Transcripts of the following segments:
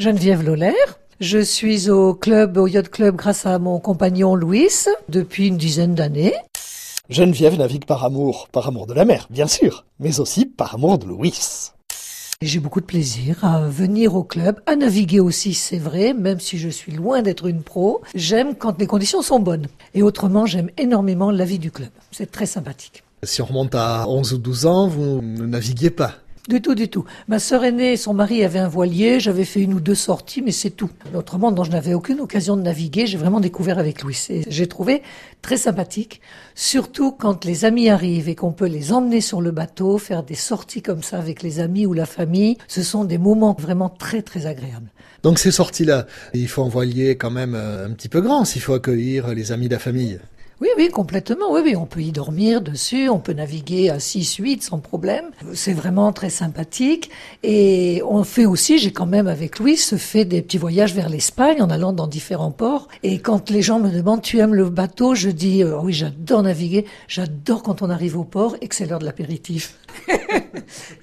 Geneviève Lolaire. Je suis au club, au yacht club grâce à mon compagnon Louis depuis une dizaine d'années. Geneviève navigue par amour, par amour de la mer, bien sûr, mais aussi par amour de Louis. J'ai beaucoup de plaisir à venir au club, à naviguer aussi, c'est vrai, même si je suis loin d'être une pro. J'aime quand les conditions sont bonnes. Et autrement, j'aime énormément la vie du club. C'est très sympathique. Si on remonte à 11 ou 12 ans, vous ne naviguez pas du tout, du tout. Ma sœur aînée, son mari avait un voilier, j'avais fait une ou deux sorties, mais c'est tout. Autrement, dont je n'avais aucune occasion de naviguer, j'ai vraiment découvert avec Louis. Et j'ai trouvé très sympathique, surtout quand les amis arrivent et qu'on peut les emmener sur le bateau, faire des sorties comme ça avec les amis ou la famille. Ce sont des moments vraiment très, très agréables. Donc ces sorties-là, il faut un voilier quand même euh, un petit peu grand s'il faut accueillir les amis de la famille. Oui, oui, complètement. Oui, oui, on peut y dormir dessus, on peut naviguer à 6, 8 sans problème. C'est vraiment très sympathique. Et on fait aussi, j'ai quand même avec Louis, fait des petits voyages vers l'Espagne en allant dans différents ports. Et quand les gens me demandent, tu aimes le bateau? Je dis, euh, oui, j'adore naviguer. J'adore quand on arrive au port et que c'est l'heure de l'apéritif.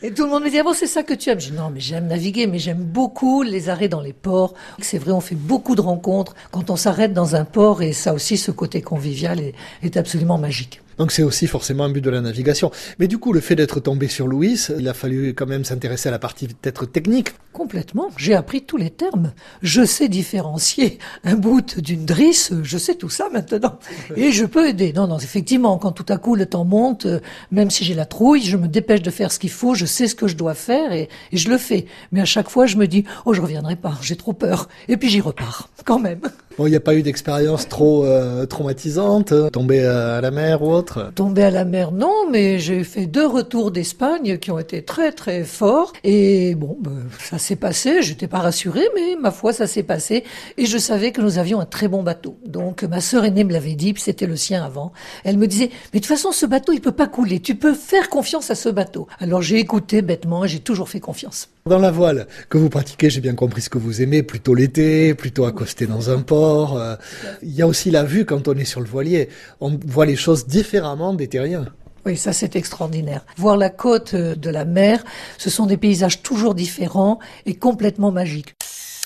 Et tout le monde me dit, ah bon, c'est ça que tu aimes. Je dis, non, mais j'aime naviguer, mais j'aime beaucoup les arrêts dans les ports. C'est vrai, on fait beaucoup de rencontres quand on s'arrête dans un port et ça aussi, ce côté convivial est, absolument magique. Donc c'est aussi forcément un but de la navigation. Mais du coup, le fait d'être tombé sur Louis, il a fallu quand même s'intéresser à la partie peut-être technique. Complètement. J'ai appris tous les termes. Je sais différencier un bout d'une drisse. Je sais tout ça maintenant. Et je peux aider. Non, non, effectivement, quand tout à coup le temps monte, même si j'ai la trouille, je me dépêche de faire ce qu'il faut. Je sais ce que je dois faire et, et je le fais. Mais à chaque fois, je me dis, oh, je reviendrai pas. J'ai trop peur. Et puis j'y repars. Quand même. Bon, il n'y a pas eu d'expérience trop euh, traumatisante, euh, tomber à la mer ou autre? Tomber à la mer, non, mais j'ai fait deux retours d'Espagne qui ont été très très forts. Et bon, ben, ça s'est passé, j'étais pas rassurée, mais ma foi, ça s'est passé. Et je savais que nous avions un très bon bateau. Donc ma sœur aînée me l'avait dit, puis c'était le sien avant. Elle me disait, mais de toute façon, ce bateau, il peut pas couler. Tu peux faire confiance à ce bateau. Alors j'ai écouté bêtement et j'ai toujours fait confiance. Dans la voile que vous pratiquez, j'ai bien compris ce que vous aimez, plutôt l'été, plutôt accoster dans un port. Euh, il y a aussi la vue quand on est sur le voilier. On voit les choses différemment des terriens. Oui, ça c'est extraordinaire. Voir la côte euh, de la mer, ce sont des paysages toujours différents et complètement magiques.